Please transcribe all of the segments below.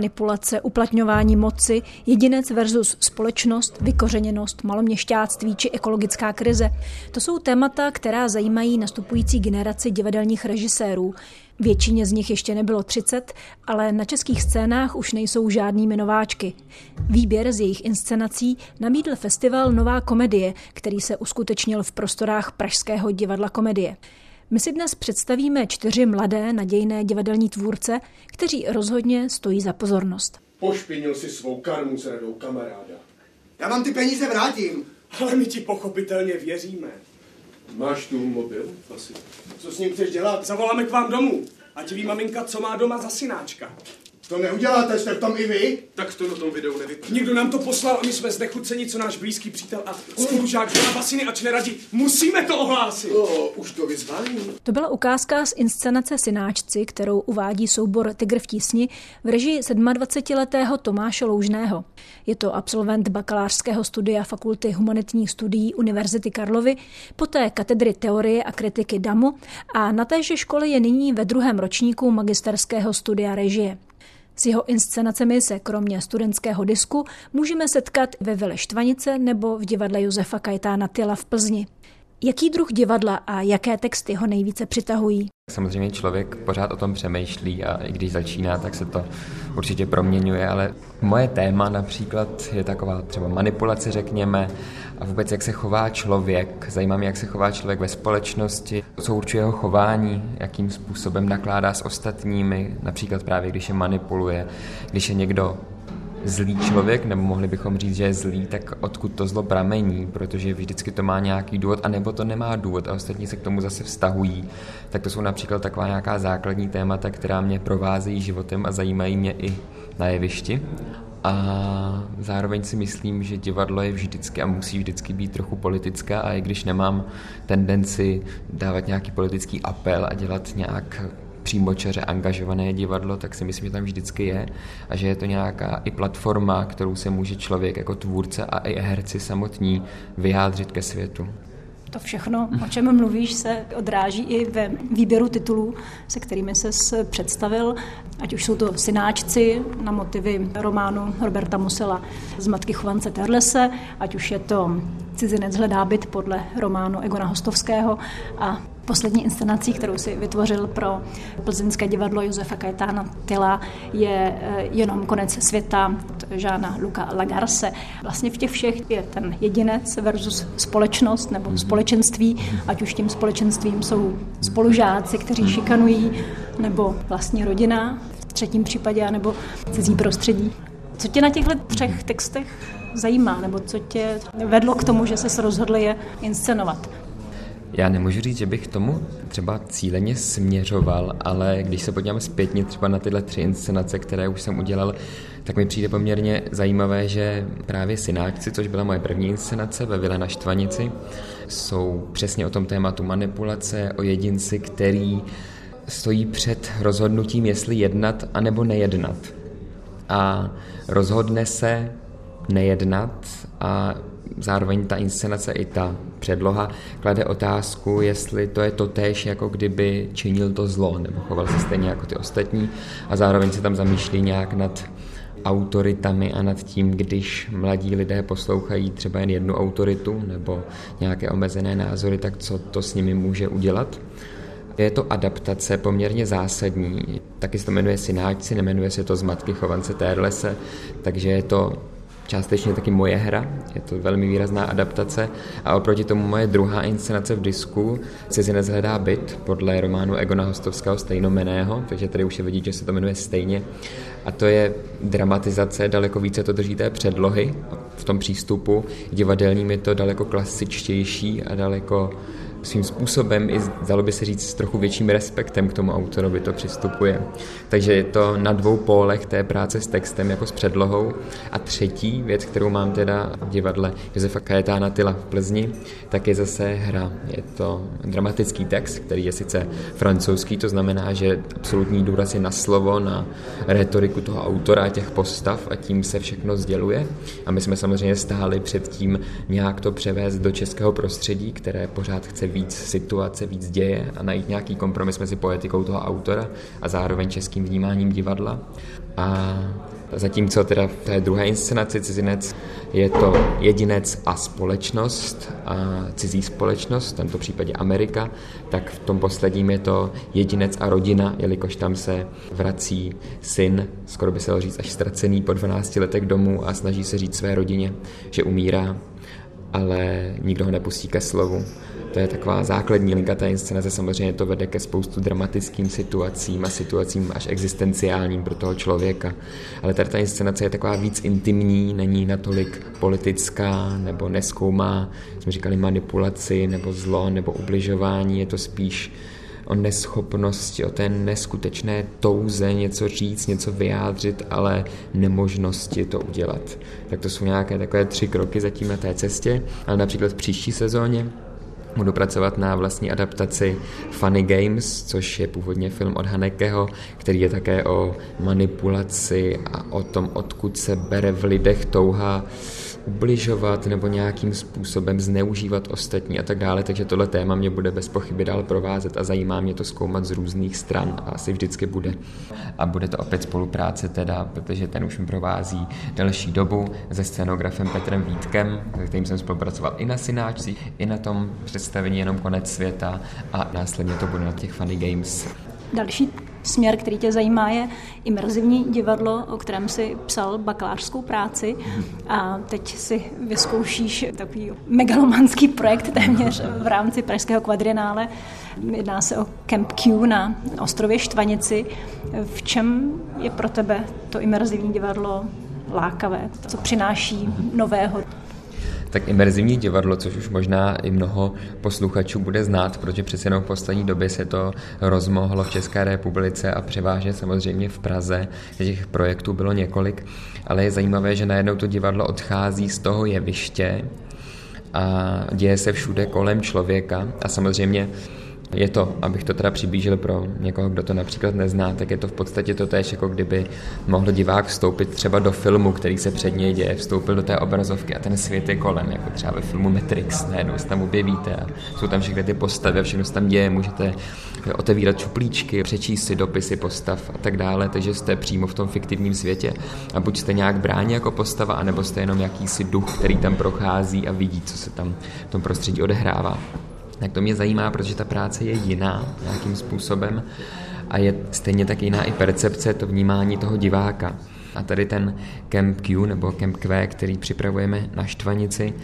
Manipulace, uplatňování moci, jedinec versus společnost, vykořeněnost, maloměšťáctví či ekologická krize. To jsou témata, která zajímají nastupující generaci divadelních režisérů. Většině z nich ještě nebylo 30, ale na českých scénách už nejsou žádnými nováčky. Výběr z jejich inscenací nabídl festival Nová komedie, který se uskutečnil v prostorách Pražského divadla komedie. My si dnes představíme čtyři mladé nadějné divadelní tvůrce, kteří rozhodně stojí za pozornost. Pošpinil si svou karmu s radou kamaráda. Já vám ty peníze vrátím. Ale my ti pochopitelně věříme. Máš tu mobil, asi. Co s ním chceš dělat? Zavoláme k vám domů. Ať ví maminka, co má doma za synáčka. To neuděláte, jste v tom i vy? Tak to na tom videu nevypadá. Někdo nám to poslal a my jsme znechuceni, co náš blízký přítel a spolužák Jana Basiny, ač neradí. Musíme to ohlásit. O, už to vyzvání. To byla ukázka z inscenace Synáčci, kterou uvádí soubor Tygr v tísni v režii 27-letého Tomáše Loužného. Je to absolvent bakalářského studia Fakulty humanitních studií Univerzity Karlovy, poté katedry teorie a kritiky DAMu a na téže škole je nyní ve druhém ročníku magisterského studia režie. S jeho inscenacemi se kromě studentského disku můžeme setkat ve Vile Štvanice nebo v divadle Josefa Kajetána Tyla v Plzni. Jaký druh divadla a jaké texty ho nejvíce přitahují? Samozřejmě člověk pořád o tom přemýšlí a i když začíná, tak se to určitě proměňuje, ale moje téma například je taková třeba manipulace, řekněme, a vůbec jak se chová člověk. Zajímá mě, jak se chová člověk ve společnosti, co určuje jeho chování, jakým způsobem nakládá s ostatními, například právě když je manipuluje, když je někdo zlý člověk, nebo mohli bychom říct, že je zlý, tak odkud to zlo pramení, protože vždycky to má nějaký důvod, anebo to nemá důvod a ostatní se k tomu zase vztahují. Tak to jsou například taková nějaká základní témata, která mě provázejí životem a zajímají mě i na jevišti. A zároveň si myslím, že divadlo je vždycky a musí vždycky být trochu politické a i když nemám tendenci dávat nějaký politický apel a dělat nějak přímočaře angažované divadlo, tak si myslím, že tam vždycky je a že je to nějaká i platforma, kterou se může člověk jako tvůrce a i herci samotní vyjádřit ke světu. To všechno, o čem mluvíš, se odráží i ve výběru titulů, se kterými se představil, ať už jsou to synáčci na motivy románu Roberta Musela z matky Chovance Terlese, ať už je to Cizinec hledá byt podle románu Egona Hostovského a poslední inscenací, kterou si vytvořil pro plzeňské divadlo Josefa Kajetána Tyla, je eh, jenom konec světa Žána Luka Lagarse. Vlastně v těch všech je ten jedinec versus společnost nebo společenství, ať už tím společenstvím jsou spolužáci, kteří šikanují, nebo vlastně rodina v třetím případě, nebo cizí prostředí. Co tě na těchto třech textech zajímá, nebo co tě vedlo k tomu, že se rozhodl je inscenovat? Já nemůžu říct, že bych tomu třeba cíleně směřoval, ale když se podíváme zpětně třeba na tyhle tři inscenace, které už jsem udělal, tak mi přijde poměrně zajímavé, že právě Synáčci, což byla moje první inscenace ve Vile na Štvanici, jsou přesně o tom tématu manipulace, o jedinci, který stojí před rozhodnutím, jestli jednat anebo nejednat. A rozhodne se nejednat a zároveň ta inscenace i ta předloha klade otázku, jestli to je to též, jako kdyby činil to zlo, nebo choval se stejně jako ty ostatní a zároveň se tam zamýšlí nějak nad autoritami a nad tím, když mladí lidé poslouchají třeba jen jednu autoritu nebo nějaké omezené názory, tak co to s nimi může udělat. Je to adaptace poměrně zásadní. Taky se to jmenuje Synáčci, nemenuje se to z Matky Chovance Térlese, takže je to částečně taky moje hra, je to velmi výrazná adaptace. A oproti tomu moje druhá inscenace v disku Cizinec hledá byt podle románu Egona Hostovského stejnomeného, takže tady už je vidět, že se to jmenuje stejně. A to je dramatizace, daleko více to drží té předlohy v tom přístupu, divadelním je to daleko klasičtější a daleko svým způsobem i, dalo by se říct, s trochu větším respektem k tomu autorovi to přistupuje. Takže je to na dvou pólech té práce s textem jako s předlohou. A třetí věc, kterou mám teda v divadle Josefa Kajetána Tyla v Plzni, tak je zase hra. Je to dramatický text, který je sice francouzský, to znamená, že absolutní důraz je na slovo, na retoriku toho autora a těch postav a tím se všechno sděluje. A my jsme samozřejmě stáli před tím nějak to převést do českého prostředí, které pořád chce víc situace, víc děje a najít nějaký kompromis mezi poetikou toho autora a zároveň českým vnímáním divadla. A Zatímco teda v té druhé inscenaci Cizinec je to jedinec a společnost, a cizí společnost, v tomto případě Amerika, tak v tom posledním je to jedinec a rodina, jelikož tam se vrací syn, skoro by se dalo říct až ztracený po 12 letech domů a snaží se říct své rodině, že umírá, ale nikdo ho nepustí ke slovu. To je taková základní linka té inscenace, samozřejmě to vede ke spoustu dramatickým situacím a situacím až existenciálním pro toho člověka. Ale tady ta inscenace je taková víc intimní, není natolik politická nebo neskoumá, jsme říkali manipulaci nebo zlo nebo ubližování, je to spíš o neschopnosti, o té neskutečné touze něco říct, něco vyjádřit, ale nemožnosti to udělat. Tak to jsou nějaké takové tři kroky zatím na té cestě, ale například v příští sezóně Budu pracovat na vlastní adaptaci Funny Games, což je původně film od Hanekeho, který je také o manipulaci a o tom, odkud se bere v lidech touha ubližovat nebo nějakým způsobem zneužívat ostatní a tak dále, takže tohle téma mě bude bez pochyby dál provázet a zajímá mě to zkoumat z různých stran a asi vždycky bude. A bude to opět spolupráce teda, protože ten už mi provází delší dobu se scenografem Petrem Vítkem, se kterým jsem spolupracoval i na Synáčci, i na tom představení Jenom konec světa a následně to bude na těch Funny Games. Další směr, který tě zajímá, je imerzivní divadlo, o kterém si psal bakalářskou práci a teď si vyzkoušíš takový megalomanský projekt téměř v rámci Pražského kvadrinále. Jedná se o Camp Q na ostrově Štvanici. V čem je pro tebe to imerzivní divadlo lákavé? Co přináší nového? Tak imerzivní divadlo, což už možná i mnoho posluchačů bude znát, protože přece jenom v poslední době se to rozmohlo v České republice a převážně samozřejmě v Praze. Těch projektů bylo několik, ale je zajímavé, že najednou to divadlo odchází z toho jeviště a děje se všude kolem člověka a samozřejmě je to, abych to teda přiblížil pro někoho, kdo to například nezná, tak je to v podstatě to tež, jako kdyby mohl divák vstoupit třeba do filmu, který se před něj děje, vstoupil do té obrazovky a ten svět je kolem, jako třeba ve filmu Matrix, najednou se tam objevíte a jsou tam všechny ty postavy a všechno se tam děje, můžete otevírat čuplíčky, přečíst si dopisy postav a tak dále, takže jste přímo v tom fiktivním světě. A buď jste nějak bráni jako postava, anebo jste jenom jakýsi duch, který tam prochází a vidí, co se tam v tom prostředí odehrává tak to mě zajímá, protože ta práce je jiná nějakým způsobem a je stejně tak jiná i percepce, to vnímání toho diváka. A tady ten Camp Q nebo Camp Q, který připravujeme na Štvanici,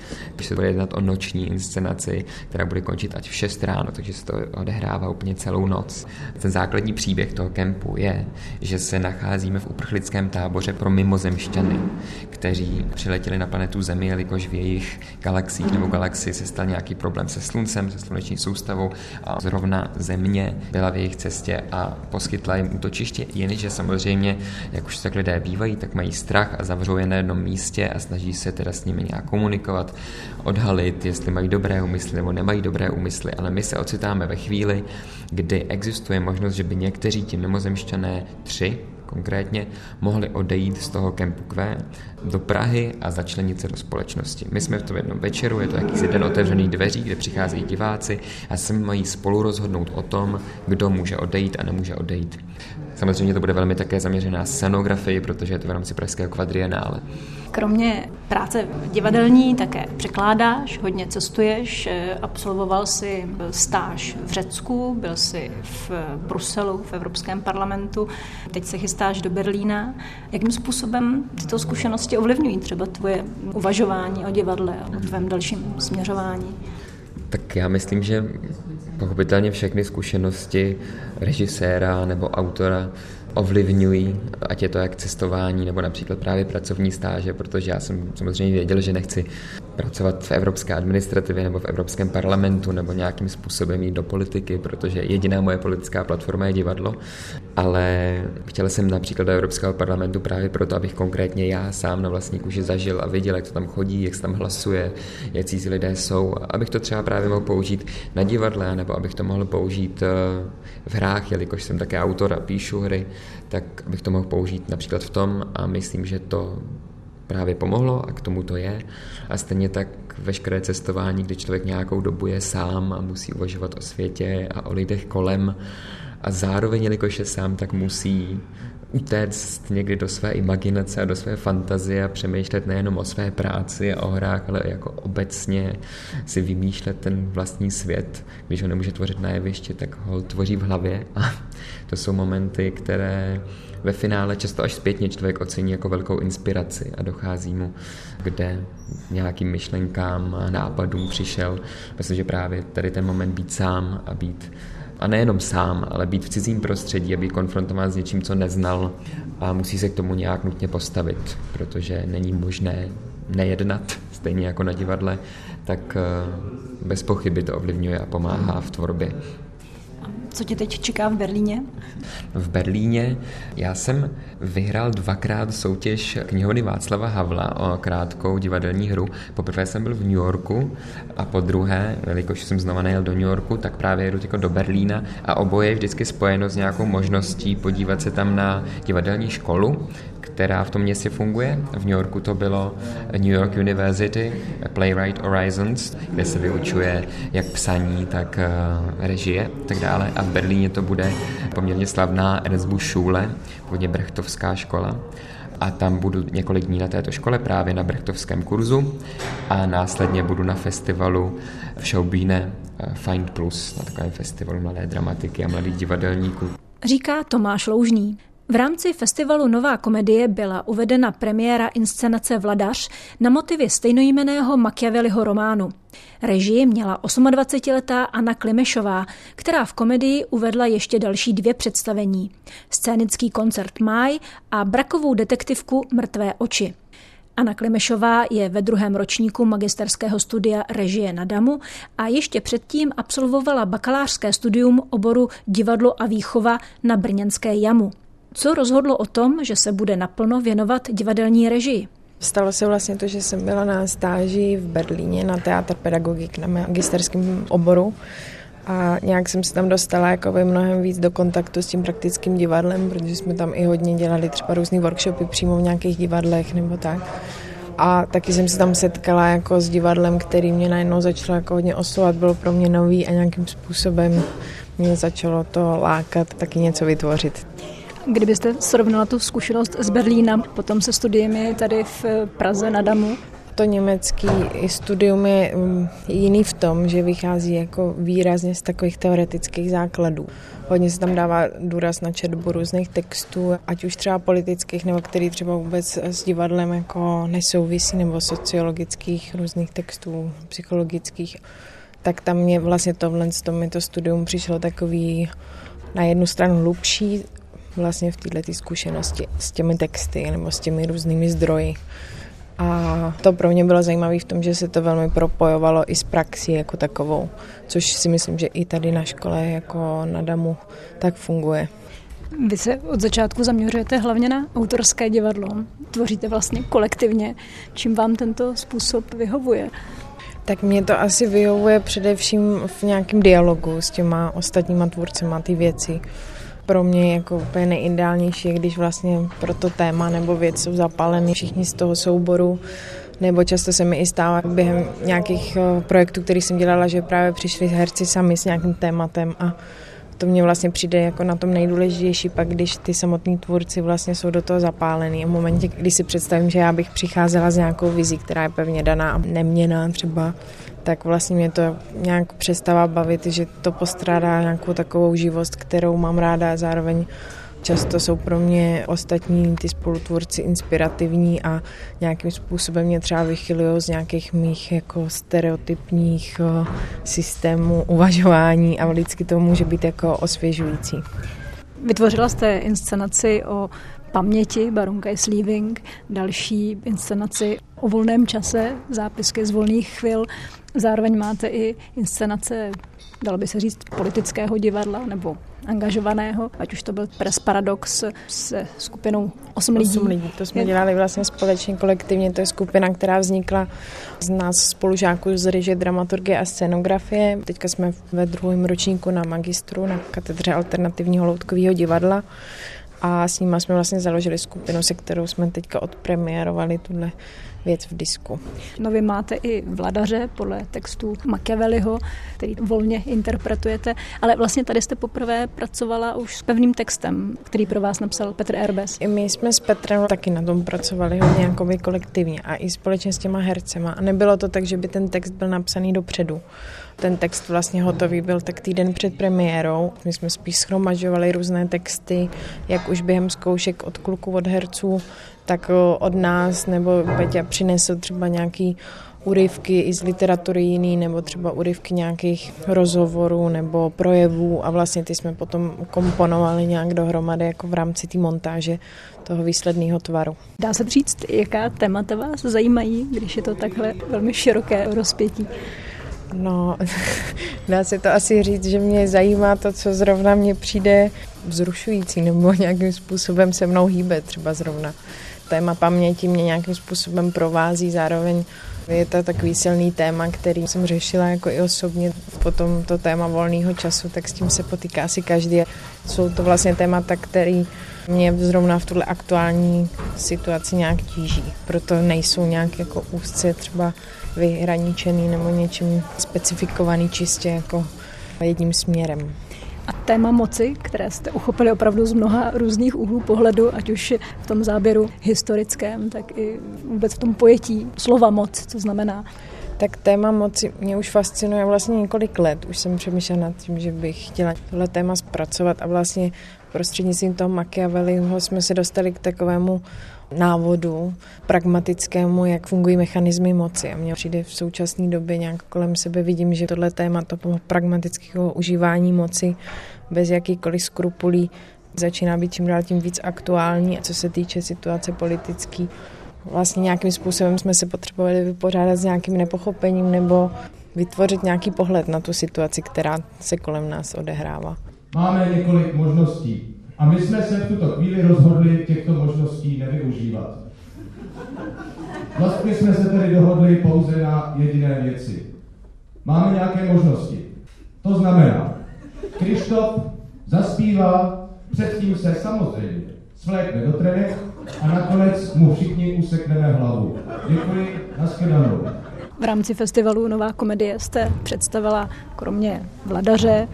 se bude jednat o noční inscenaci, která bude končit ať v 6 ráno, takže se to odehrává úplně celou noc. Ten základní příběh toho kempu je, že se nacházíme v uprchlickém táboře pro mimozemšťany, kteří přiletěli na planetu Zemi, jelikož v jejich galaxiích nebo galaxii se stal nějaký problém se Sluncem, se sluneční soustavou a zrovna Země byla v jejich cestě a poskytla jim útočiště, jenže samozřejmě, jak už tak lidé bývají, tak mají strach a zavřou je na jednom místě a snaží se teda s nimi nějak komunikovat, odhalit, jestli mají dobré úmysly nebo nemají dobré úmysly, ale my se ocitáme ve chvíli, kdy existuje možnost, že by někteří ti mimozemšťané tři konkrétně mohli odejít z toho kempu Q do Prahy a začlenit se do společnosti. My jsme v tom jednom večeru, je to jakýsi den otevřených dveří, kde přicházejí diváci a se mají spolu rozhodnout o tom, kdo může odejít a nemůže odejít. Samozřejmě to bude velmi také zaměřená scenografii, protože je to v rámci Pražského kvadrienále. Kromě práce divadelní také překládáš, hodně cestuješ, eh, absolvoval si stáž v Řecku, byl si v Bruselu, v Evropském parlamentu, teď se chystáš do Berlína. Jakým způsobem tyto zkušenosti ovlivňují třeba tvoje uvažování o divadle, o tvém dalším směřování? Tak já myslím, že pochopitelně všechny zkušenosti režiséra nebo autora ovlivňují, ať je to jak cestování nebo například právě pracovní stáže, protože já jsem samozřejmě věděl, že nechci pracovat v evropské administrativě nebo v Evropském parlamentu nebo nějakým způsobem jít do politiky, protože jediná moje politická platforma je divadlo, ale chtěl jsem například do Evropského parlamentu právě proto, abych konkrétně já sám na vlastní kůži zažil a viděl, jak to tam chodí, jak se tam hlasuje, jak cizí lidé jsou, abych to třeba právě mohl použít na divadle, nebo abych to mohl použít eh, v hrách, jelikož jsem také autor a píšu hry, tak abych to mohl použít například v tom. A myslím, že to právě pomohlo a k tomu to je. A stejně tak veškeré cestování, kdy člověk nějakou dobu je sám a musí uvažovat o světě a o lidech kolem a zároveň, jelikož je sám, tak musí utéct někdy do své imaginace a do své fantazie a přemýšlet nejenom o své práci a o hrách, ale jako obecně si vymýšlet ten vlastní svět. Když ho nemůže tvořit na jevišti, tak ho tvoří v hlavě a to jsou momenty, které ve finále často až zpětně člověk ocení jako velkou inspiraci a dochází mu, kde nějakým myšlenkám a nápadům přišel. Myslím, že právě tady ten moment být sám a být a nejenom sám, ale být v cizím prostředí a být konfrontován s něčím, co neznal a musí se k tomu nějak nutně postavit, protože není možné nejednat, stejně jako na divadle, tak eh, bez pochyby to ovlivňuje a pomáhá v tvorbě. Co tě teď čeká v Berlíně? V Berlíně já jsem vyhrál dvakrát soutěž knihovny Václava Havla o krátkou divadelní hru. Poprvé jsem byl v New Yorku a po druhé, jelikož jsem znova nejel do New Yorku, tak právě jedu jako do Berlína a oboje je vždycky spojeno s nějakou možností podívat se tam na divadelní školu, která v tom městě funguje. V New Yorku to bylo New York University Playwright Horizons, kde se vyučuje jak psaní, tak eh, režie a tak dále. A v Berlíně to bude poměrně slavná Ernst Schule, původně Brechtovská škola a tam budu několik dní na této škole právě na brechtovském kurzu a následně budu na festivalu v Šoubíne eh, Find Plus, na takovém festivalu mladé dramatiky a mladých divadelníků. Říká Tomáš Loužný. V rámci festivalu Nová komedie byla uvedena premiéra inscenace Vladař na motivy stejnojmeného Machiavelliho románu. Režii měla 28-letá Anna Klimešová, která v komedii uvedla ještě další dvě představení. Scénický koncert Máj a brakovou detektivku Mrtvé oči. Anna Klimešová je ve druhém ročníku magisterského studia režie na Damu a ještě předtím absolvovala bakalářské studium oboru divadlo a výchova na Brněnské jamu. Co rozhodlo o tom, že se bude naplno věnovat divadelní režii? Stalo se vlastně to, že jsem byla na stáži v Berlíně na teatr pedagogik na magisterském oboru a nějak jsem se tam dostala jako mnohem víc do kontaktu s tím praktickým divadlem, protože jsme tam i hodně dělali třeba různé workshopy přímo v nějakých divadlech nebo tak. A taky jsem se tam setkala jako s divadlem, který mě najednou začalo jako hodně osovat, bylo pro mě nový a nějakým způsobem mě začalo to lákat taky něco vytvořit. Kdybyste srovnala tu zkušenost z Berlína, potom se studiemi tady v Praze na Damu? To německý studium je mm, jiný v tom, že vychází jako výrazně z takových teoretických základů. Hodně se tam dává důraz na četbu různých textů, ať už třeba politických, nebo který třeba vůbec s divadlem jako nesouvisí, nebo sociologických různých textů, psychologických. Tak tam mě vlastně tohle to, mi to studium přišlo takový na jednu stranu hlubší, vlastně v této zkušenosti s těmi texty nebo s těmi různými zdroji. A to pro mě bylo zajímavé v tom, že se to velmi propojovalo i s praxí jako takovou, což si myslím, že i tady na škole jako na DAMu tak funguje. Vy se od začátku zaměřujete hlavně na autorské divadlo. Tvoříte vlastně kolektivně. Čím vám tento způsob vyhovuje? Tak mě to asi vyhovuje především v nějakém dialogu s těma ostatníma tvůrcema ty věci pro mě jako úplně nejideálnější, když vlastně pro to téma nebo věc jsou zapáleny všichni z toho souboru, nebo často se mi i stává během nějakých eh, projektů, který jsem dělala, že právě přišli herci sami s nějakým tématem a to mě vlastně přijde jako na tom nejdůležitější pak, když ty samotní tvůrci vlastně jsou do toho zapálení. A v momentě, kdy si představím, že já bych přicházela s nějakou vizí, která je pevně daná a neměná třeba, tak vlastně mě to nějak přestává bavit, že to postrádá nějakou takovou živost, kterou mám ráda a zároveň často jsou pro mě ostatní ty spolutvůrci inspirativní a nějakým způsobem mě třeba vychylují z nějakých mých jako stereotypních systémů uvažování a vždycky to může být jako osvěžující. Vytvořila jste inscenaci o paměti Barunka is leaving, další inscenaci o volném čase, zápisky z volných chvil. Zároveň máte i inscenace, dalo by se říct, politického divadla nebo angažovaného, ať už to byl Press Paradox se skupinou 8 lidí. 8 lidí, to jsme dělali vlastně společně, kolektivně, to je skupina, která vznikla z nás spolužáků z režie, dramaturgie a scénografie. Teďka jsme ve druhém ročníku na magistru na katedře alternativního loutkového divadla a s nimi jsme vlastně založili skupinu, se kterou jsme teďka odpremiérovali tuhle věc v disku. No vy máte i vladaře podle textu Machiavelliho, který volně interpretujete, ale vlastně tady jste poprvé pracovala už s pevným textem, který pro vás napsal Petr Erbes. I my jsme s Petrem taky na tom pracovali hodně jako kolektivně a i společně s těma hercema. A nebylo to tak, že by ten text byl napsaný dopředu. Ten text vlastně hotový byl tak týden před premiérou. My jsme spíš schromažovali různé texty, jak už během zkoušek od kluků, od herců, tak od nás, nebo Peťa přinesl třeba nějaký úryvky i z literatury jiný, nebo třeba úryvky nějakých rozhovorů nebo projevů a vlastně ty jsme potom komponovali nějak dohromady jako v rámci té montáže toho výsledného tvaru. Dá se říct, jaká témata vás zajímají, když je to takhle velmi široké rozpětí? No, dá se to asi říct, že mě zajímá to, co zrovna mně přijde vzrušující nebo nějakým způsobem se mnou hýbe třeba zrovna. Téma paměti mě nějakým způsobem provází, zároveň je to takový silný téma, který jsem řešila jako i osobně. Potom to téma volného času, tak s tím se potýká asi každý. Jsou to vlastně témata, které mě zrovna v tuhle aktuální situaci nějak tíží. Proto nejsou nějak jako úzce třeba vyhraničený nebo něčím specifikovaný čistě jako jedním směrem. A téma moci, které jste uchopili opravdu z mnoha různých úhlů pohledu, ať už v tom záběru historickém, tak i vůbec v tom pojetí slova moc, co znamená. Tak téma moci mě už fascinuje vlastně několik let. Už jsem přemýšlela nad tím, že bych chtěla tohle téma zpracovat a vlastně prostřednictvím toho Machiavelliho jsme se dostali k takovému návodu pragmatickému, jak fungují mechanismy moci. A mně přijde v současné době nějak kolem sebe vidím, že tohle téma toho pragmatického užívání moci bez jakýkoliv skrupulí začíná být čím dál tím víc aktuální. A co se týče situace politické, vlastně nějakým způsobem jsme se potřebovali vypořádat s nějakým nepochopením nebo vytvořit nějaký pohled na tu situaci, která se kolem nás odehrává. Máme několik možností. A my jsme se v tuto chvíli rozhodli těchto možností nevyužívat. Vlastně jsme se tedy dohodli pouze na jediné věci. Máme nějaké možnosti. To znamená, Krištof zaspívá, předtím se samozřejmě svlékne do trenek a nakonec mu všichni usekneme hlavu. Děkuji, nashledanou. V rámci festivalu Nová komedie jste představila kromě Vladaře,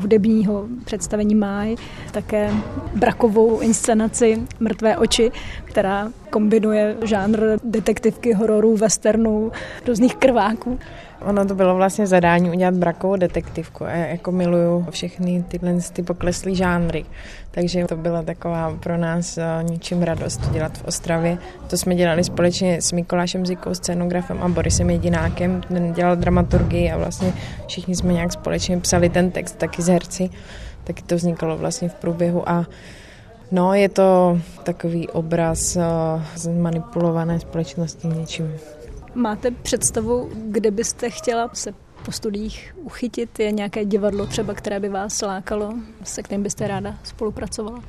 hudebního představení Máj, také brakovou inscenaci Mrtvé oči, která kombinuje žánr detektivky, hororů, westernů, různých krváků. Ono to bylo vlastně zadání udělat brakovou detektivku a já jako miluju všechny tyhle ty pokleslý žánry. Takže to byla taková pro nás eh, ničím radost dělat v Ostravě. To jsme dělali společně s Mikolášem Zikou, scénografem a Borisem Jedinákem, ten dělal dramaturgii a vlastně všichni jsme nějak společně psali ten text taky z herci. Taky to vznikalo vlastně v průběhu a No, je to takový obraz uh, zmanipulované společnosti něčím Máte představu, kde byste chtěla se po studiích uchytit? Je nějaké divadlo třeba, které by vás lákalo, se kterým byste ráda spolupracovala?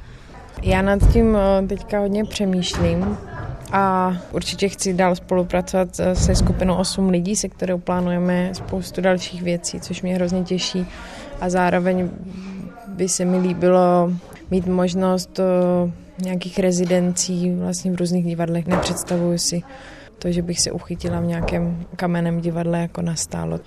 Já nad tím eh, teďka hodně přemýšlím a určitě chci dál spolupracovat eh, se skupinou 8 lidí, se kterou plánujeme spoustu dalších věcí, což mě hrozně těší a zároveň by se mi líbilo mít možnost eh, nějakých rezidencí vlastně v různých divadlech. Nepředstavuji si to, že bych se uchytila v nějakém kamenem divadle jako nastálo.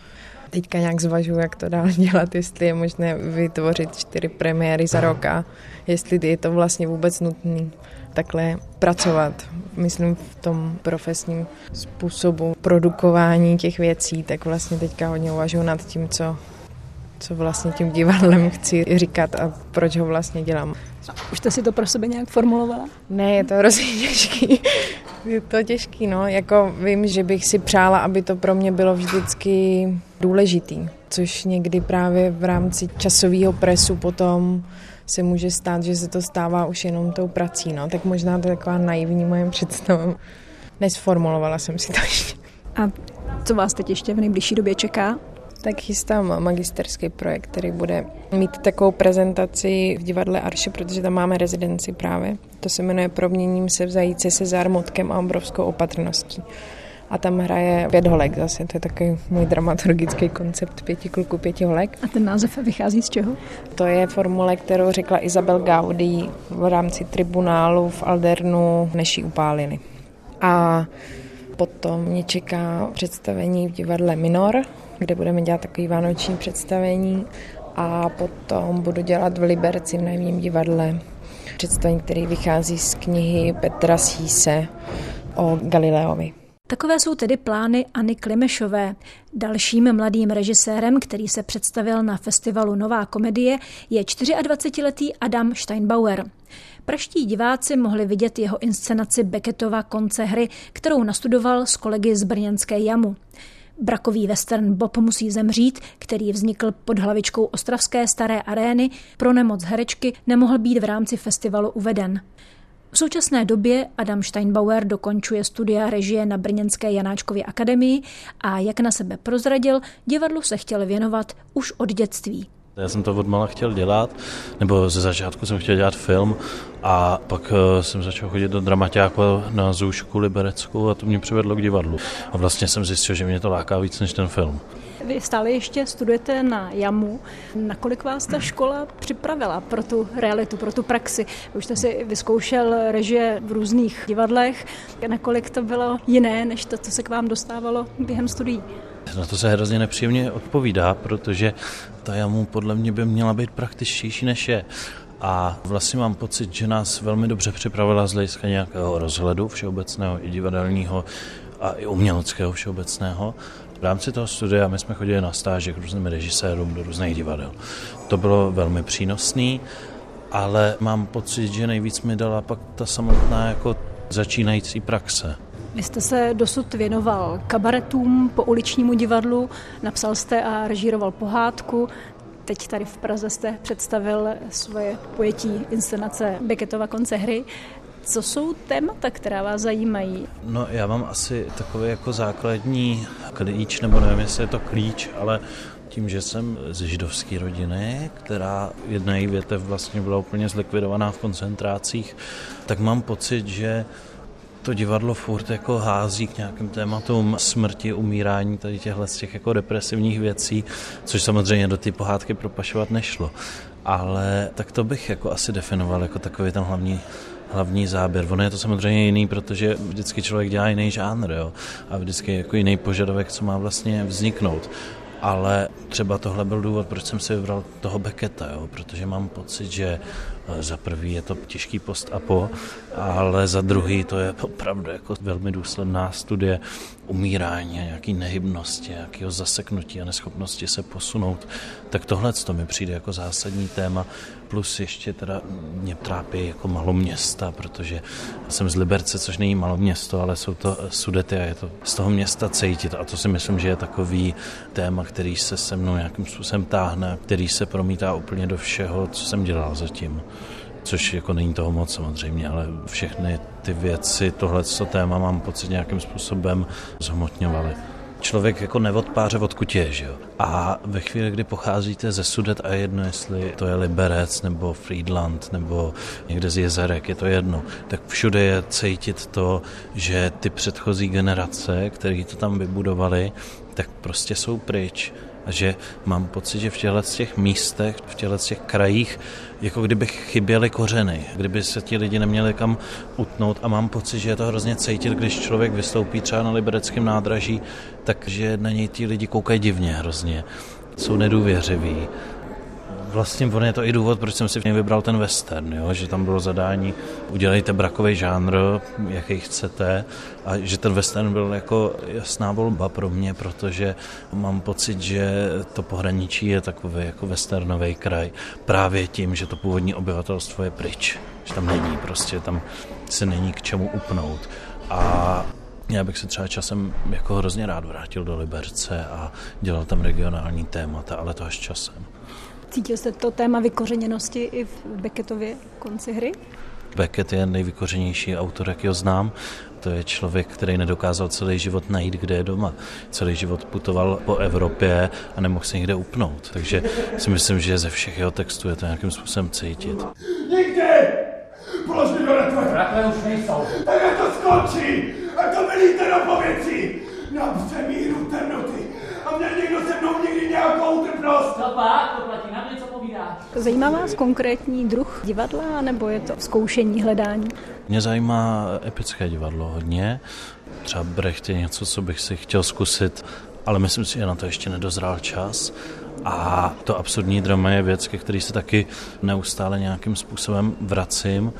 Teďka nějak zvažuji, jak to dál dělat, jestli je možné vytvořit čtyři premiéry za rok a jestli je to vlastně vůbec nutné takhle pracovat. Myslím v tom profesním způsobu produkování těch věcí, tak vlastně teďka hodně uvažuji nad tím, co, co vlastně tím divadlem chci říkat a proč ho vlastně dělám. Už jste si to pro sebe nějak formulovala? Ne, je to hrozně těžký. Je to těžký, no. Jako vím, že bych si přála, aby to pro mě bylo vždycky důležitý, což někdy právě v rámci časového presu potom se může stát, že se to stává už jenom tou prací, no. Tak možná to je taková naivní moje představa. Nesformulovala jsem si to ještě. A co vás teď ještě v nejbližší době čeká? Tak chystám magisterský projekt, který bude mít takovou prezentaci v divadle Arše, protože tam máme rezidenci právě. To se jmenuje Proměním se v zajíce se zármutkem a obrovskou opatrností. A tam hraje pět holek zase, to je takový můj dramaturgický koncept pěti kluků, pěti holek. A ten název vychází z čeho? To je formule, kterou řekla Isabel Gaudí v rámci tribunálu v Aldernu, než ji upálili. A potom mě čeká představení v divadle Minor, kde budeme dělat takový vánoční představení a potom budu dělat v Liberci v najmním divadle představení, který vychází z knihy Petra Síse o Galileovi. Takové jsou tedy plány Anny Klimešové. Dalším mladým režisérem, který se představil na festivalu Nová komedie, je 24-letý Adam Steinbauer. Praští diváci mohli vidět jeho inscenaci Becketova konce hry, kterou nastudoval s kolegy z Brněnské jamu. Brakový western Bob musí zemřít, který vznikl pod hlavičkou Ostravské staré arény, pro nemoc herečky nemohl být v rámci festivalu uveden. V současné době Adam Steinbauer dokončuje studia režie na Brněnské Janáčkově akademii a jak na sebe prozradil, divadlu se chtěl věnovat už od dětství. Já jsem to odmala chtěl dělat, nebo ze začátku jsem chtěl dělat film a pak eh, jsem začal chodit do dramaťáku na Zůšku Liberecku a to mě přivedlo k divadlu. A vlastně jsem zjistil, že mě to láká víc než ten film. Vy stále ještě studujete na JAMu. Nakolik vás ta škola připravila pro tu realitu, pro tu praxi? Už jste si vyzkoušel režie v různých divadlech. Nakolik to bylo jiné, než to, co se k vám dostávalo během studií? Na to se hrozně nepříjemně odpovídá, protože ta jamu podle mě by měla být praktičtější než je. A vlastně mám pocit, že nás velmi dobře připravila z hlediska nějakého rozhledu všeobecného i divadelního a i uměleckého všeobecného. V rámci toho studia my jsme chodili na stáže k různým režisérům do různých divadel. To bylo velmi přínosné, ale mám pocit, že nejvíc mi dala pak ta samotná jako začínající praxe. Vy jste se dosud věnoval kabaretům po uličnímu divadlu, napsal jste a režíroval pohádku, Teď tady v Praze jste představil svoje pojetí inscenace Becketova konce hry. Co jsou témata, která vás zajímají? No já mám asi takový jako základní klíč, nebo nevím, jestli je to klíč, ale tím, že jsem ze židovské rodiny, která jedna její větev vlastně byla úplně zlikvidovaná v koncentrácích, tak mám pocit, že to divadlo furt jako hází k nějakým tématům smrti, umírání, tady těchhle z těch jako depresivních věcí, což samozřejmě do ty pohádky propašovat nešlo. Ale tak to bych jako asi definoval jako takový ten hlavní hlavní záběr. Ono je to samozřejmě jiný, protože vždycky člověk dělá jiný žánr jo? a vždycky jako jiný požadavek, co má vlastně vzniknout ale třeba tohle byl důvod, proč jsem si vybral toho Becketa, jo? protože mám pocit, že za prvý je to těžký post a po, ale za druhý to je opravdu jako velmi důsledná studie umírání, nějaký nehybnosti, nějakého zaseknutí a neschopnosti se posunout. Tak tohle to mi přijde jako zásadní téma, plus ještě teda mě trápí jako malo města, protože jsem z Liberce, což není malo město, ale jsou to sudety a je to z toho města cítit. A to si myslím, že je takový téma, který se se mnou nějakým způsobem táhne, který se promítá úplně do všeho, co jsem dělal zatím. Což jako není toho moc samozřejmě, ale všechny ty věci, tohle téma mám pocit nějakým způsobem zhmotňovaly člověk jako neodpáře odkud je, že jo. A ve chvíli, kdy pocházíte ze Sudet a jedno, jestli to je Liberec nebo Friedland nebo někde z jezerek, je to jedno, tak všude je cítit to, že ty předchozí generace, které to tam vybudovali, tak prostě jsou pryč a že mám pocit, že v těchto těch místech, v těchto těch krajích, jako kdyby chyběly kořeny, kdyby se ti lidi neměli kam utnout. A mám pocit, že je to hrozně cítit, když člověk vystoupí třeba na libereckém nádraží, takže na něj ti lidi koukají divně hrozně, jsou nedůvěřiví vlastně on je to i důvod, proč jsem si v něj vybral ten western, jo? že tam bylo zadání, udělejte brakový žánr, jaký chcete a že ten western byl jako jasná volba pro mě, protože mám pocit, že to pohraničí je takový jako westernový kraj právě tím, že to původní obyvatelstvo je pryč, že tam není prostě, tam se není k čemu upnout a já bych se třeba časem jako hrozně rád vrátil do Liberce a dělal tam regionální témata, ale to až časem. Cítil jste to téma vykořeněnosti i v Beckettově konci hry? Beckett je nejvykořenější autor, jak ho znám. To je člověk, který nedokázal celý život najít, kde je doma. Celý život putoval po Evropě a nemohl se nikde upnout. Takže si myslím, že ze všech jeho textů je to nějakým způsobem cítit. Nikdy! Polož mi do rakve! Rakve už nejsou. Tak to skončí! A to vylíte do pověcí! Na přemíru temnoty! A měl někdo se mnou někdy nějakou trpnost! To pak, to platí na mě, co povídá. Zajímá vás konkrétní druh divadla, nebo je to zkoušení, hledání? Mě zajímá epické divadlo hodně. Třeba Brecht je něco, co bych si chtěl zkusit, ale myslím si, že na to ještě nedozrál čas. A to absurdní drama je věc, ke který se taky neustále nějakým způsobem vracím.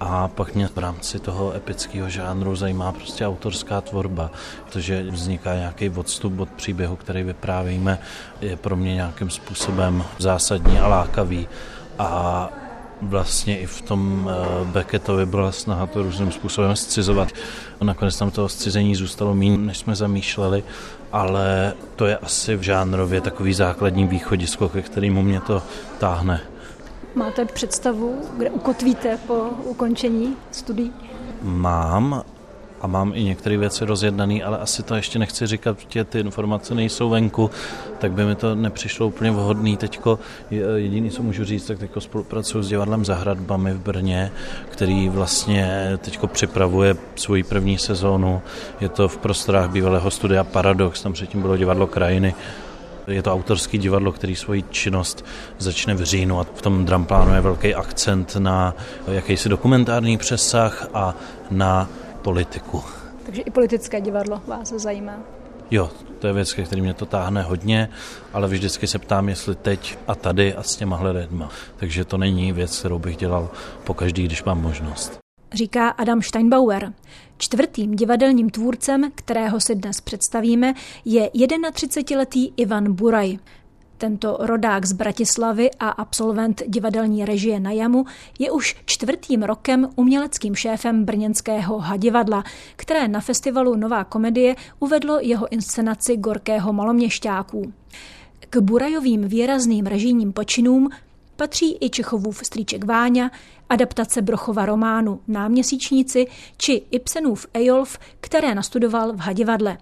A pak mě v rámci toho epického žánru zajímá prostě autorská tvorba, protože vzniká nějaký odstup od příběhu, který vyprávíme, je pro mě nějakým způsobem zásadní a lákavý. A vlastně i v tom eh, Beckettovi byla snaha to různým způsobem scizovat. Nakonec tam toho scizení zůstalo méně, než jsme zamýšleli, ale to je asi v žánrově takový základní východisko, ke kterému mě to táhne. Máte představu, kde ukotvíte po ukončení studií? Mám a mám i některé věci rozjednané, ale asi to ještě nechci říkat, protože ty informace nejsou venku, tak by mi to nepřišlo úplně vhodný. Teďko jediný, co můžu říct, tak teďko spolupracuju s divadlem Zahradbami v Brně, který vlastně teďko připravuje svoji první sezónu. Je to v prostorách bývalého studia Paradox, tam předtím bylo divadlo Krajiny je to autorský divadlo, který svoji činnost začne v říjnu a v tom dramplánu je velký akcent na jakýsi dokumentární přesah a na politiku. Takže i politické divadlo vás zajímá? Jo, to je věc, ke který mě to táhne hodně, ale vždycky se ptám, jestli teď a tady a s těma lidma. Takže to není věc, kterou bych dělal po každý, když mám možnost říká Adam Steinbauer. Čtvrtým divadelním tvůrcem, kterého si dnes představíme, je 31-letý Ivan Buraj. Tento rodák z Bratislavy a absolvent divadelní režie na Jamu je už čtvrtým rokem uměleckým šéfem brněnského hadivadla, které na festivalu Nová komedie uvedlo jeho inscenaci Gorkého maloměšťáků. K Burajovým výrazným režijním počinům patří i Čechovův strýček Váňa, adaptace Brochova románu Náměsíčníci či Ibsenův Ejolf, které nastudoval v Hadivadle.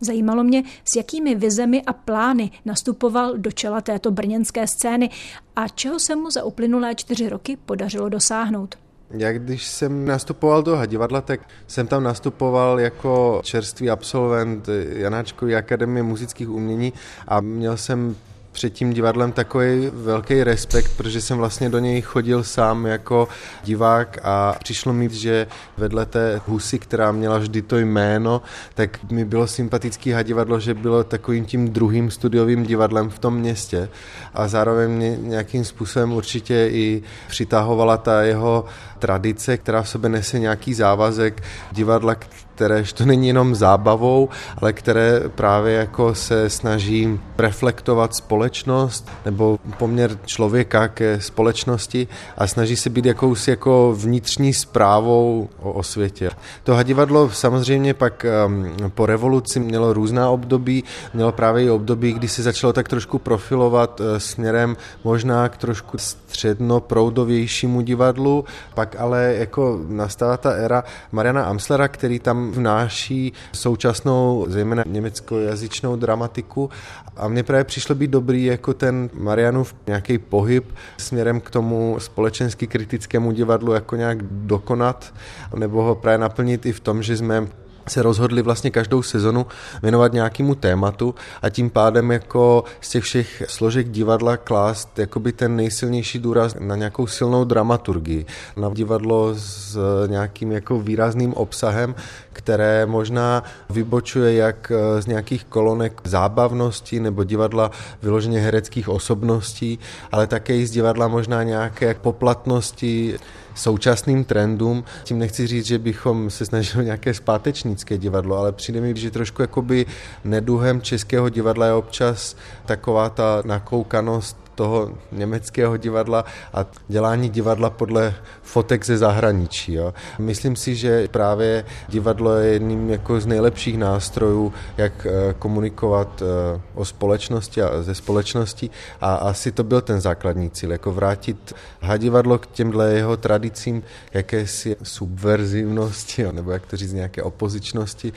Zajímalo mě, s jakými vizemi a plány nastupoval do čela této brněnské scény a čeho se mu za uplynulé čtyři roky podařilo dosáhnout. Já když jsem nastupoval do Hadivadla, tak jsem tam nastupoval jako čerstvý absolvent Janáčkové akademie muzických umění a měl jsem před tím divadlem takový velký respekt, protože jsem vlastně do něj chodil sám jako divák a přišlo mi, že vedle té husy, která měla vždy to jméno, tak mi bylo sympatický hadivadlo, že bylo takovým tím druhým studiovým divadlem v tom městě a zároveň mě nějakým způsobem určitě i přitahovala ta jeho tradice, která v sobě nese nějaký závazek divadla, kteréž to není jenom zábavou, ale které právě jako se snaží reflektovat společnost nebo poměr člověka ke společnosti a snaží se být jakousi jako vnitřní zprávou o, o světě. To hadivadlo samozřejmě pak um, po revoluci mělo různá období, mělo právě i období, kdy se začalo tak trošku profilovat uh, směrem možná k trošku středno-proudovějšímu divadlu, pak ale jako nastala ta éra Mariana Amslera, který tam vnáší současnou, zejména německojazyčnou dramatiku. A mně právě přišlo být dobrý jako ten Marianův nějaký pohyb směrem k tomu společensky kritickému divadlu jako nějak dokonat nebo ho právě naplnit i v tom, že jsme se rozhodli vlastně každou sezonu věnovat nějakému tématu a tím pádem jako z těch všech složek divadla klást jakoby ten nejsilnější důraz na nějakou silnou dramaturgii, na divadlo s nějakým jako výrazným obsahem, které možná vybočuje jak z nějakých kolonek zábavnosti nebo divadla vyloženě hereckých osobností, ale také i z divadla možná nějaké poplatnosti, současným trendům. Tím nechci říct, že bychom se snažili nějaké zpátečnické divadlo, ale přijde mi, že trošku jakoby neduhem českého divadla je občas taková ta nakoukanost toho německého divadla a dělání divadla podle fotek ze zahraničí. Jo. Myslím si, že právě divadlo je jedním jako z nejlepších nástrojů, jak eh, komunikovat eh, o společnosti a ze společnosti a asi to byl ten základní cíl, jako vrátit hadivadlo k těmhle jeho tradicím jakési subverzivnosti, jo, nebo jak to říct, nějaké opozičnosti,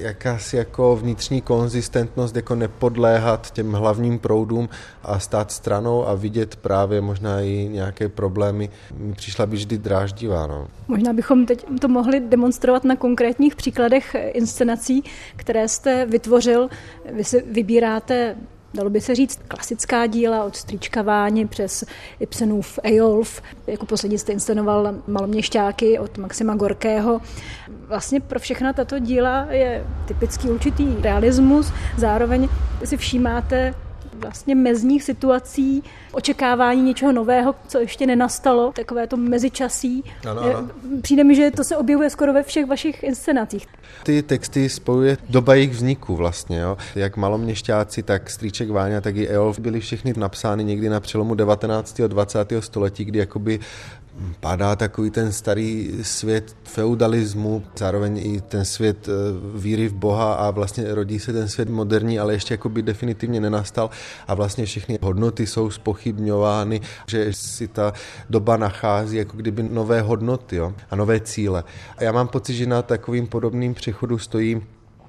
jakási jako vnitřní konzistentnost, jako nepodléhat těm hlavním proudům a stát stranou a vidět právě možná i nějaké problémy, mi přišla by vždy dráždivá. No. Možná bychom teď to mohli demonstrovat na konkrétních příkladech inscenací, které jste vytvořil. Vy si vybíráte dalo by se říct, klasická díla od Strička Váni přes Ibsenův Ejolf. Jako poslední jste inscenoval Maloměšťáky od Maxima Gorkého. Vlastně pro všechna tato díla je typický určitý realismus. Zároveň si všímáte vlastně mezních situací, očekávání něčeho nového, co ještě nenastalo, takové to mezičasí. Ano, ano. Přijde mi, že to se objevuje skoro ve všech vašich inscenacích. Ty texty spojuje doba jejich vzniku vlastně, jo. Jak maloměšťáci, tak Strýček Váňa, tak i Eolf byly všechny napsány někdy na přelomu 19. a 20. století, kdy jakoby padá takový ten starý svět feudalismu, zároveň i ten svět eh, víry v Boha a vlastně rodí se ten svět moderní, ale ještě jakoby definitivně nenastal a vlastně všechny hodnoty jsou spochybňovány, že si ta doba nachází jako kdyby nové hodnoty jo, a nové cíle. A já mám pocit, že na takovým podobným přechodu stojí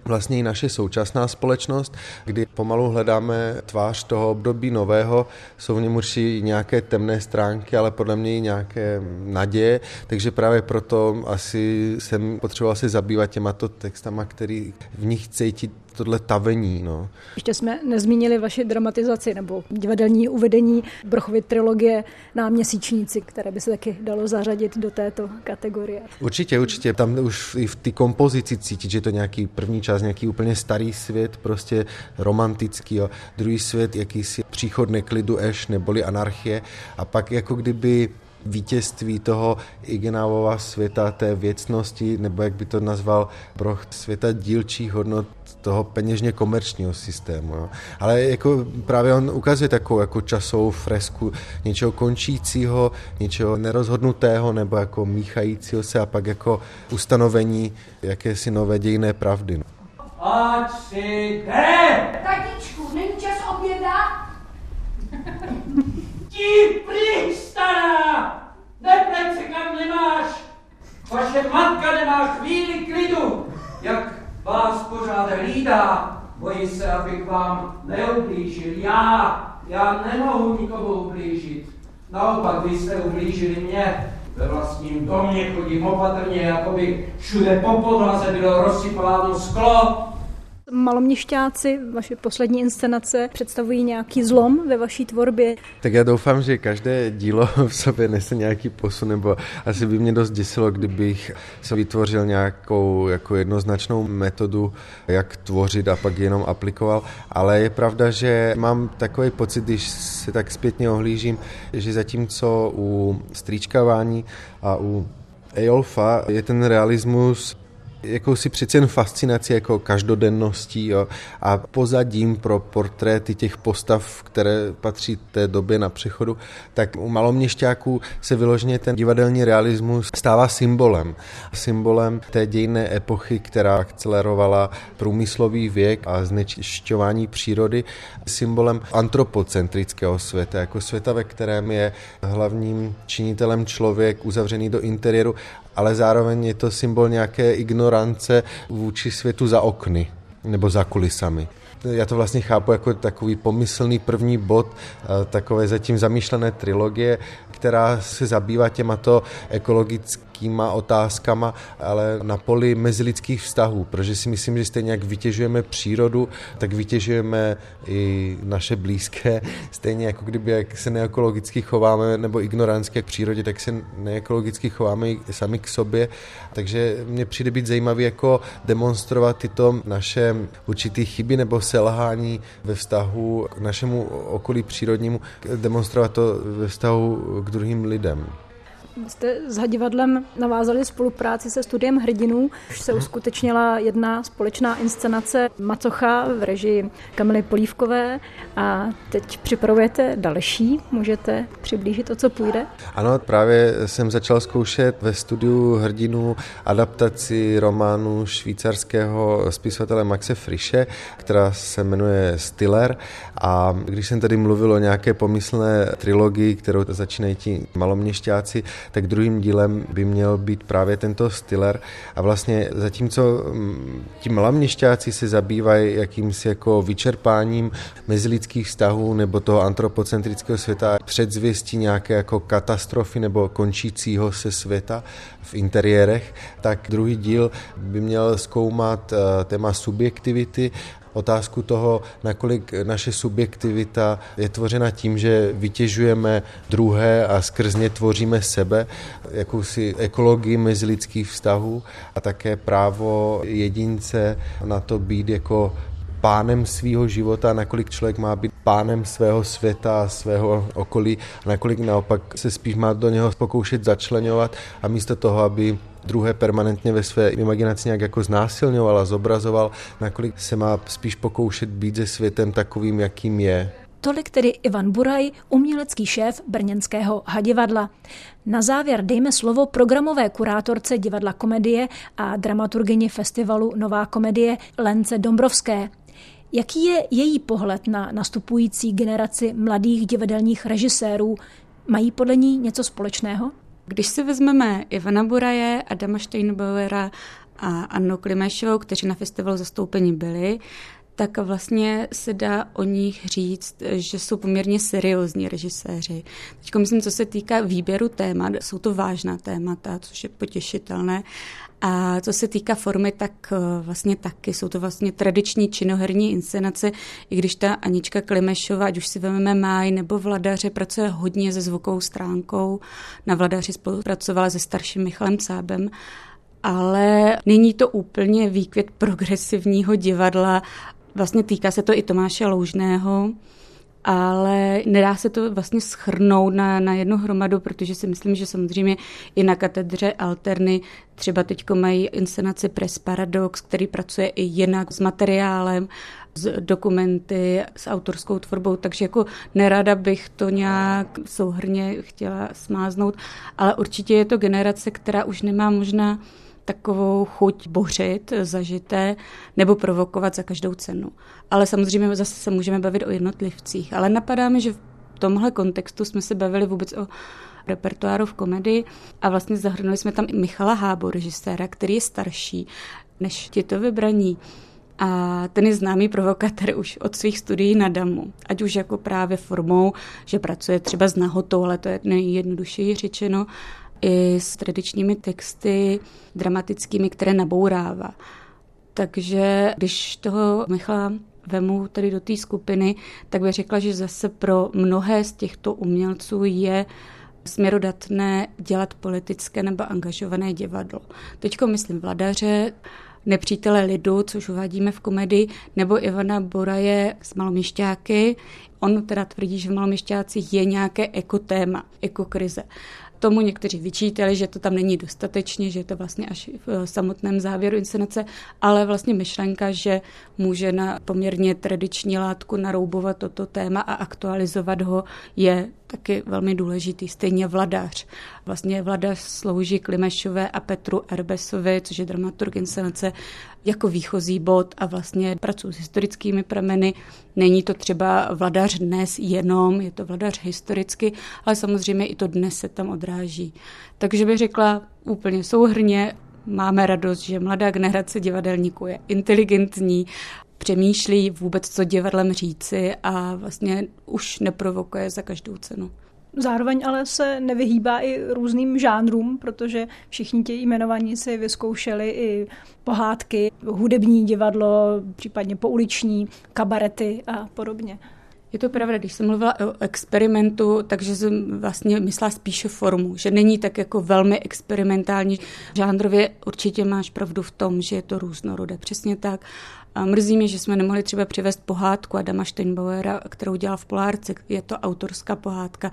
vlastně i naše současná společnost, kdy pomalu hledáme tvář toho období nového, jsou v něm určitě nějaké temné stránky, ale podle mě i nějaké naděje, takže právě proto asi jsem potřeboval se zabývat těmato textama, který v nich cítit tohle tavení. No. Ještě jsme nezmínili vaši dramatizaci nebo divadelní uvedení Brochovy trilogie Náměsíčníci, které by se taky dalo zařadit do této kategorie. Určitě, určitě. Tam už i v té kompozici cítit, že to nějaký první čas, nějaký úplně starý svět, prostě romantický, jo. druhý svět, jakýsi příchod neklidu, eš neboli anarchie a pak jako kdyby vítězství toho Igenávova světa, té věcnosti, nebo jak by to nazval Broch, světa dílčích hodnot toho peněžně komerčního systému. Jo. Ale jako právě on ukazuje takovou jako časovou fresku něčeho končícího, něčeho nerozhodnutého nebo jako míchajícího se a pak jako ustanovení jakési nové dějné pravdy. A tři, jde! Tatičku, není čas oběda? Ti stará! Nepleť se kam nemáš! Vaše matka nemá chvíli klidu, jak vás pořád hlídá. Bojí se, abych vám neublížil. Já, já nemohu nikomu ublížit. Naopak, vy jste ublížili mě. Ve vlastním domě chodím opatrně, jako by všude po podlaze bylo rozsypáno sklo, Maloměšťáci, vaše poslední inscenace, představují nějaký zlom ve vaší tvorbě? Tak já doufám, že každé dílo v sobě nese nějaký posun, nebo asi by mě dost děsilo, kdybych se vytvořil nějakou jako jednoznačnou metodu, jak tvořit a pak jenom aplikoval, ale je pravda, že mám takový pocit, když se tak zpětně ohlížím, že zatímco u stříčkavání a u Ejolfa je ten realismus jakousi přeci jen fascinaci jako každodenností jo, a pozadím pro portréty těch postav, které patří té době na přechodu, tak u maloměšťáků se vyloženě ten divadelní realismus stává symbolem. Symbolem té dějné epochy, která akcelerovala průmyslový věk a znečišťování přírody, symbolem antropocentrického světa, jako světa, ve kterém je hlavním činitelem člověk uzavřený do interiéru ale zároveň je to symbol nějaké ignorance vůči světu za okny nebo za kulisami. Já to vlastně chápu jako takový pomyslný první bod eh, takové zatím zamýšlené trilogie, která se zabývá těmato ekologickýma otázkama, ale na poli mezilidských vztahů, protože si myslím, že stejně jak vytěžujeme přírodu, tak vytěžujeme i naše blízké, stejně jako kdyby jak se neekologicky chováme nebo ignorantsky k přírodě, tak se neekologicky chováme i sami k sobě. Takže mně přijde být zajímavý jako demonstrovat tyto naše určité chyby nebo selhání ve vztahu k našemu okolí přírodnímu, demonstrovat to ve vztahu k druhým lidem. Jste s Hadivadlem navázali spolupráci se studiem hrdinů. Už se uskutečnila jedna společná inscenace Macocha v režii Kamily Polívkové a teď připravujete další. Můžete přiblížit, o co půjde? Ano, právě jsem začal zkoušet ve studiu hrdinů adaptaci románu švýcarského spisovatele Maxe Frische, která se jmenuje Stiller a když jsem tady mluvil o nějaké pomyslné trilogii, kterou začínají ti maloměšťáci, tak druhým dílem by měl být právě tento Stiller. A vlastně zatímco mm, ti maloměšťáci se zabývají jakýmsi jako vyčerpáním mezilidských vztahů nebo toho antropocentrického světa, předzvěstí nějaké jako katastrofy nebo končícího se světa v interiérech, tak druhý díl by měl zkoumat eh, téma subjektivity otázku toho, nakolik naše subjektivita je tvořena tím, že vytěžujeme druhé a skrz ně tvoříme sebe, jakousi ekologii mezilidských vztahů a také právo jedince na to být jako pánem svého života, nakolik člověk má být pánem svého světa a svého okolí a nakolik naopak se spíš má do něho pokoušet začlenovat a místo toho, aby druhé permanentně ve své imaginaci nějak jako znásilňoval a zobrazoval, nakolik se má spíš pokoušet být se světem takovým, jakým je. Tolik tedy Ivan Buraj, umělecký šéf brněnského Hadivadla. Na závěr dejme slovo programové kurátorce divadla komedie a dramaturgyni festivalu Nová komedie Lence Dombrovské. Jaký je její pohled na nastupující generaci mladých divadelních režisérů? Mají podle ní něco společného? Když si vezmeme Ivana Buraje, Adama Steinbauera a Annu Klimešovou, kteří na festivalu zastoupeni byli, tak vlastně se dá o nich říct, že jsou poměrně seriózní režiséři. Teď myslím, co se týká výběru témat, jsou to vážná témata, což je potěšitelné. A co se týká formy, tak eh, vlastně taky jsou to vlastně tradiční činoherní inscenace, i když ta Anička Klimešová, ať už si vezmeme Máj nebo Vladaře, pracuje hodně se zvukovou stránkou. Na Vladaři spolupracovala se starším Michalem Cábem, ale není to úplně výkvět progresivního divadla. Vlastně týká se to i Tomáše Loužného, ale nedá se to vlastně schrnout na, na jednu hromadu, protože si myslím, že samozřejmě i na katedře Alterny třeba teď mají inscenaci Press Paradox, který pracuje i jinak s materiálem, s dokumenty, s autorskou tvorbou, takže jako nerada bych to nějak souhrně chtěla smáznout, ale určitě je to generace, která už nemá možná takovou chuť bořit zažité nebo provokovat za každou cenu. Ale samozřejmě zase se můžeme bavit o jednotlivcích. Ale napadá mi, že v tomhle kontextu jsme se bavili vůbec o repertoáru v komedii a vlastně zahrnuli jsme tam i Michala Hábo, režiséra, který je starší než to vybraní. A ten je známý provokatér už od svých studií na Damu. Ať už jako právě formou, že pracuje třeba s nahotou, ale to je nejjednodušeji řečeno, i s tradičními texty dramatickými, které nabourává. Takže když toho Michala vemu tady do té skupiny, tak bych řekla, že zase pro mnohé z těchto umělců je směrodatné dělat politické nebo angažované divadlo. Teďko myslím vladaře, nepřítele lidu, což uvádíme v komedii, nebo Ivana Boraje s maloměšťáky. On teda tvrdí, že v maloměšťácích je nějaké ekotéma, ekokrize. Tomu někteří vyčítali, že to tam není dostatečně, že je to vlastně až v samotném závěru inscenace, ale vlastně myšlenka, že může na poměrně tradiční látku naroubovat toto téma a aktualizovat ho, je taky velmi důležitý. Stejně vladař. Vlastně vladař slouží Klimešové a Petru Erbesovi, což je dramaturg inscenace, jako výchozí bod a vlastně pracuji s historickými prameny. Není to třeba vladař dnes jenom, je to vladař historicky, ale samozřejmě i to dnes se tam odráží. Takže bych řekla úplně souhrně, máme radost, že mladá generace divadelníků je inteligentní, přemýšlí vůbec, co divadlem říci a vlastně už neprovokuje za každou cenu. Zároveň ale se nevyhýbá i různým žánrům, protože všichni ti jmenovaní si vyzkoušeli i pohádky, hudební divadlo, případně pouliční, kabarety a podobně. Je to pravda, když jsem mluvila o experimentu, takže jsem vlastně myslela spíše formu, že není tak jako velmi experimentální. Žánrově určitě máš pravdu v tom, že je to různorodé, přesně tak. A mrzí mě, že jsme nemohli třeba přivést pohádku Adama Steinbauera, kterou dělal v Polárce. Je to autorská pohádka.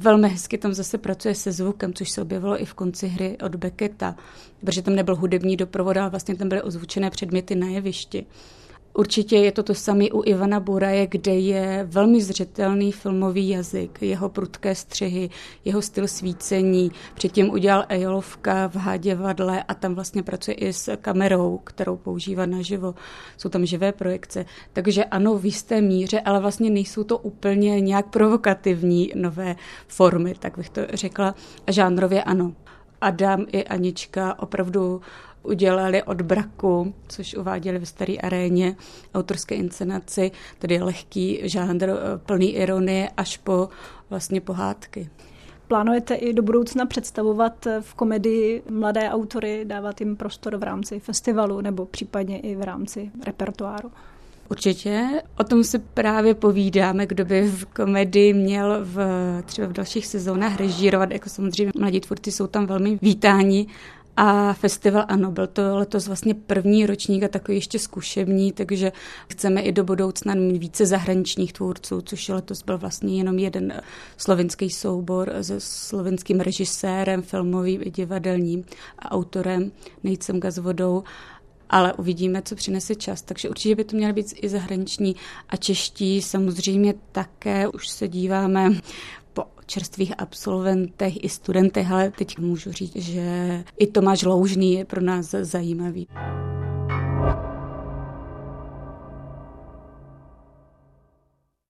Velmi hezky tam zase pracuje se zvukem, což se objevilo i v konci hry od Becketa, protože tam nebyl hudební doprovod, ale vlastně tam byly ozvučené předměty na jevišti. Určitě je to to samé u Ivana Buraje, kde je velmi zřetelný filmový jazyk, jeho prudké střihy, jeho styl svícení. Předtím udělal Ejolovka v Háděvadle a tam vlastně pracuje i s kamerou, kterou používá naživo. Jsou tam živé projekce. Takže ano, v jisté míře, ale vlastně nejsou to úplně nějak provokativní nové formy, tak bych to řekla. A žánrově ano. Adam i Anička opravdu udělali od braku, což uváděli ve staré aréně, autorské inscenaci, tedy lehký žánr eh, plný ironie až po vlastně pohádky. Plánujete i do budoucna představovat eh, v komedii mladé autory, dávat jim prostor v rámci festivalu nebo případně i v rámci repertoáru? Určitě. O tom si právě povídáme, kdo by v komedii měl v, třeba v dalších sezónách režírovat. Jako samozřejmě mladí tvůrci jsou tam velmi vítáni, a festival, ano, byl to letos vlastně první ročník a takový ještě zkušební, takže chceme i do budoucna mít více zahraničních tvůrců, což letos byl vlastně jenom jeden slovenský soubor se slovenským režisérem, filmovým i divadelním a autorem Nejcem Gazvodou ale uvidíme, co přinese čas. Takže určitě by to měly být i zahraniční a čeští. Samozřejmě také už se díváme čerstvých absolventech i studentech, ale teď můžu říct, že i Tomáš Loužný je pro nás zajímavý.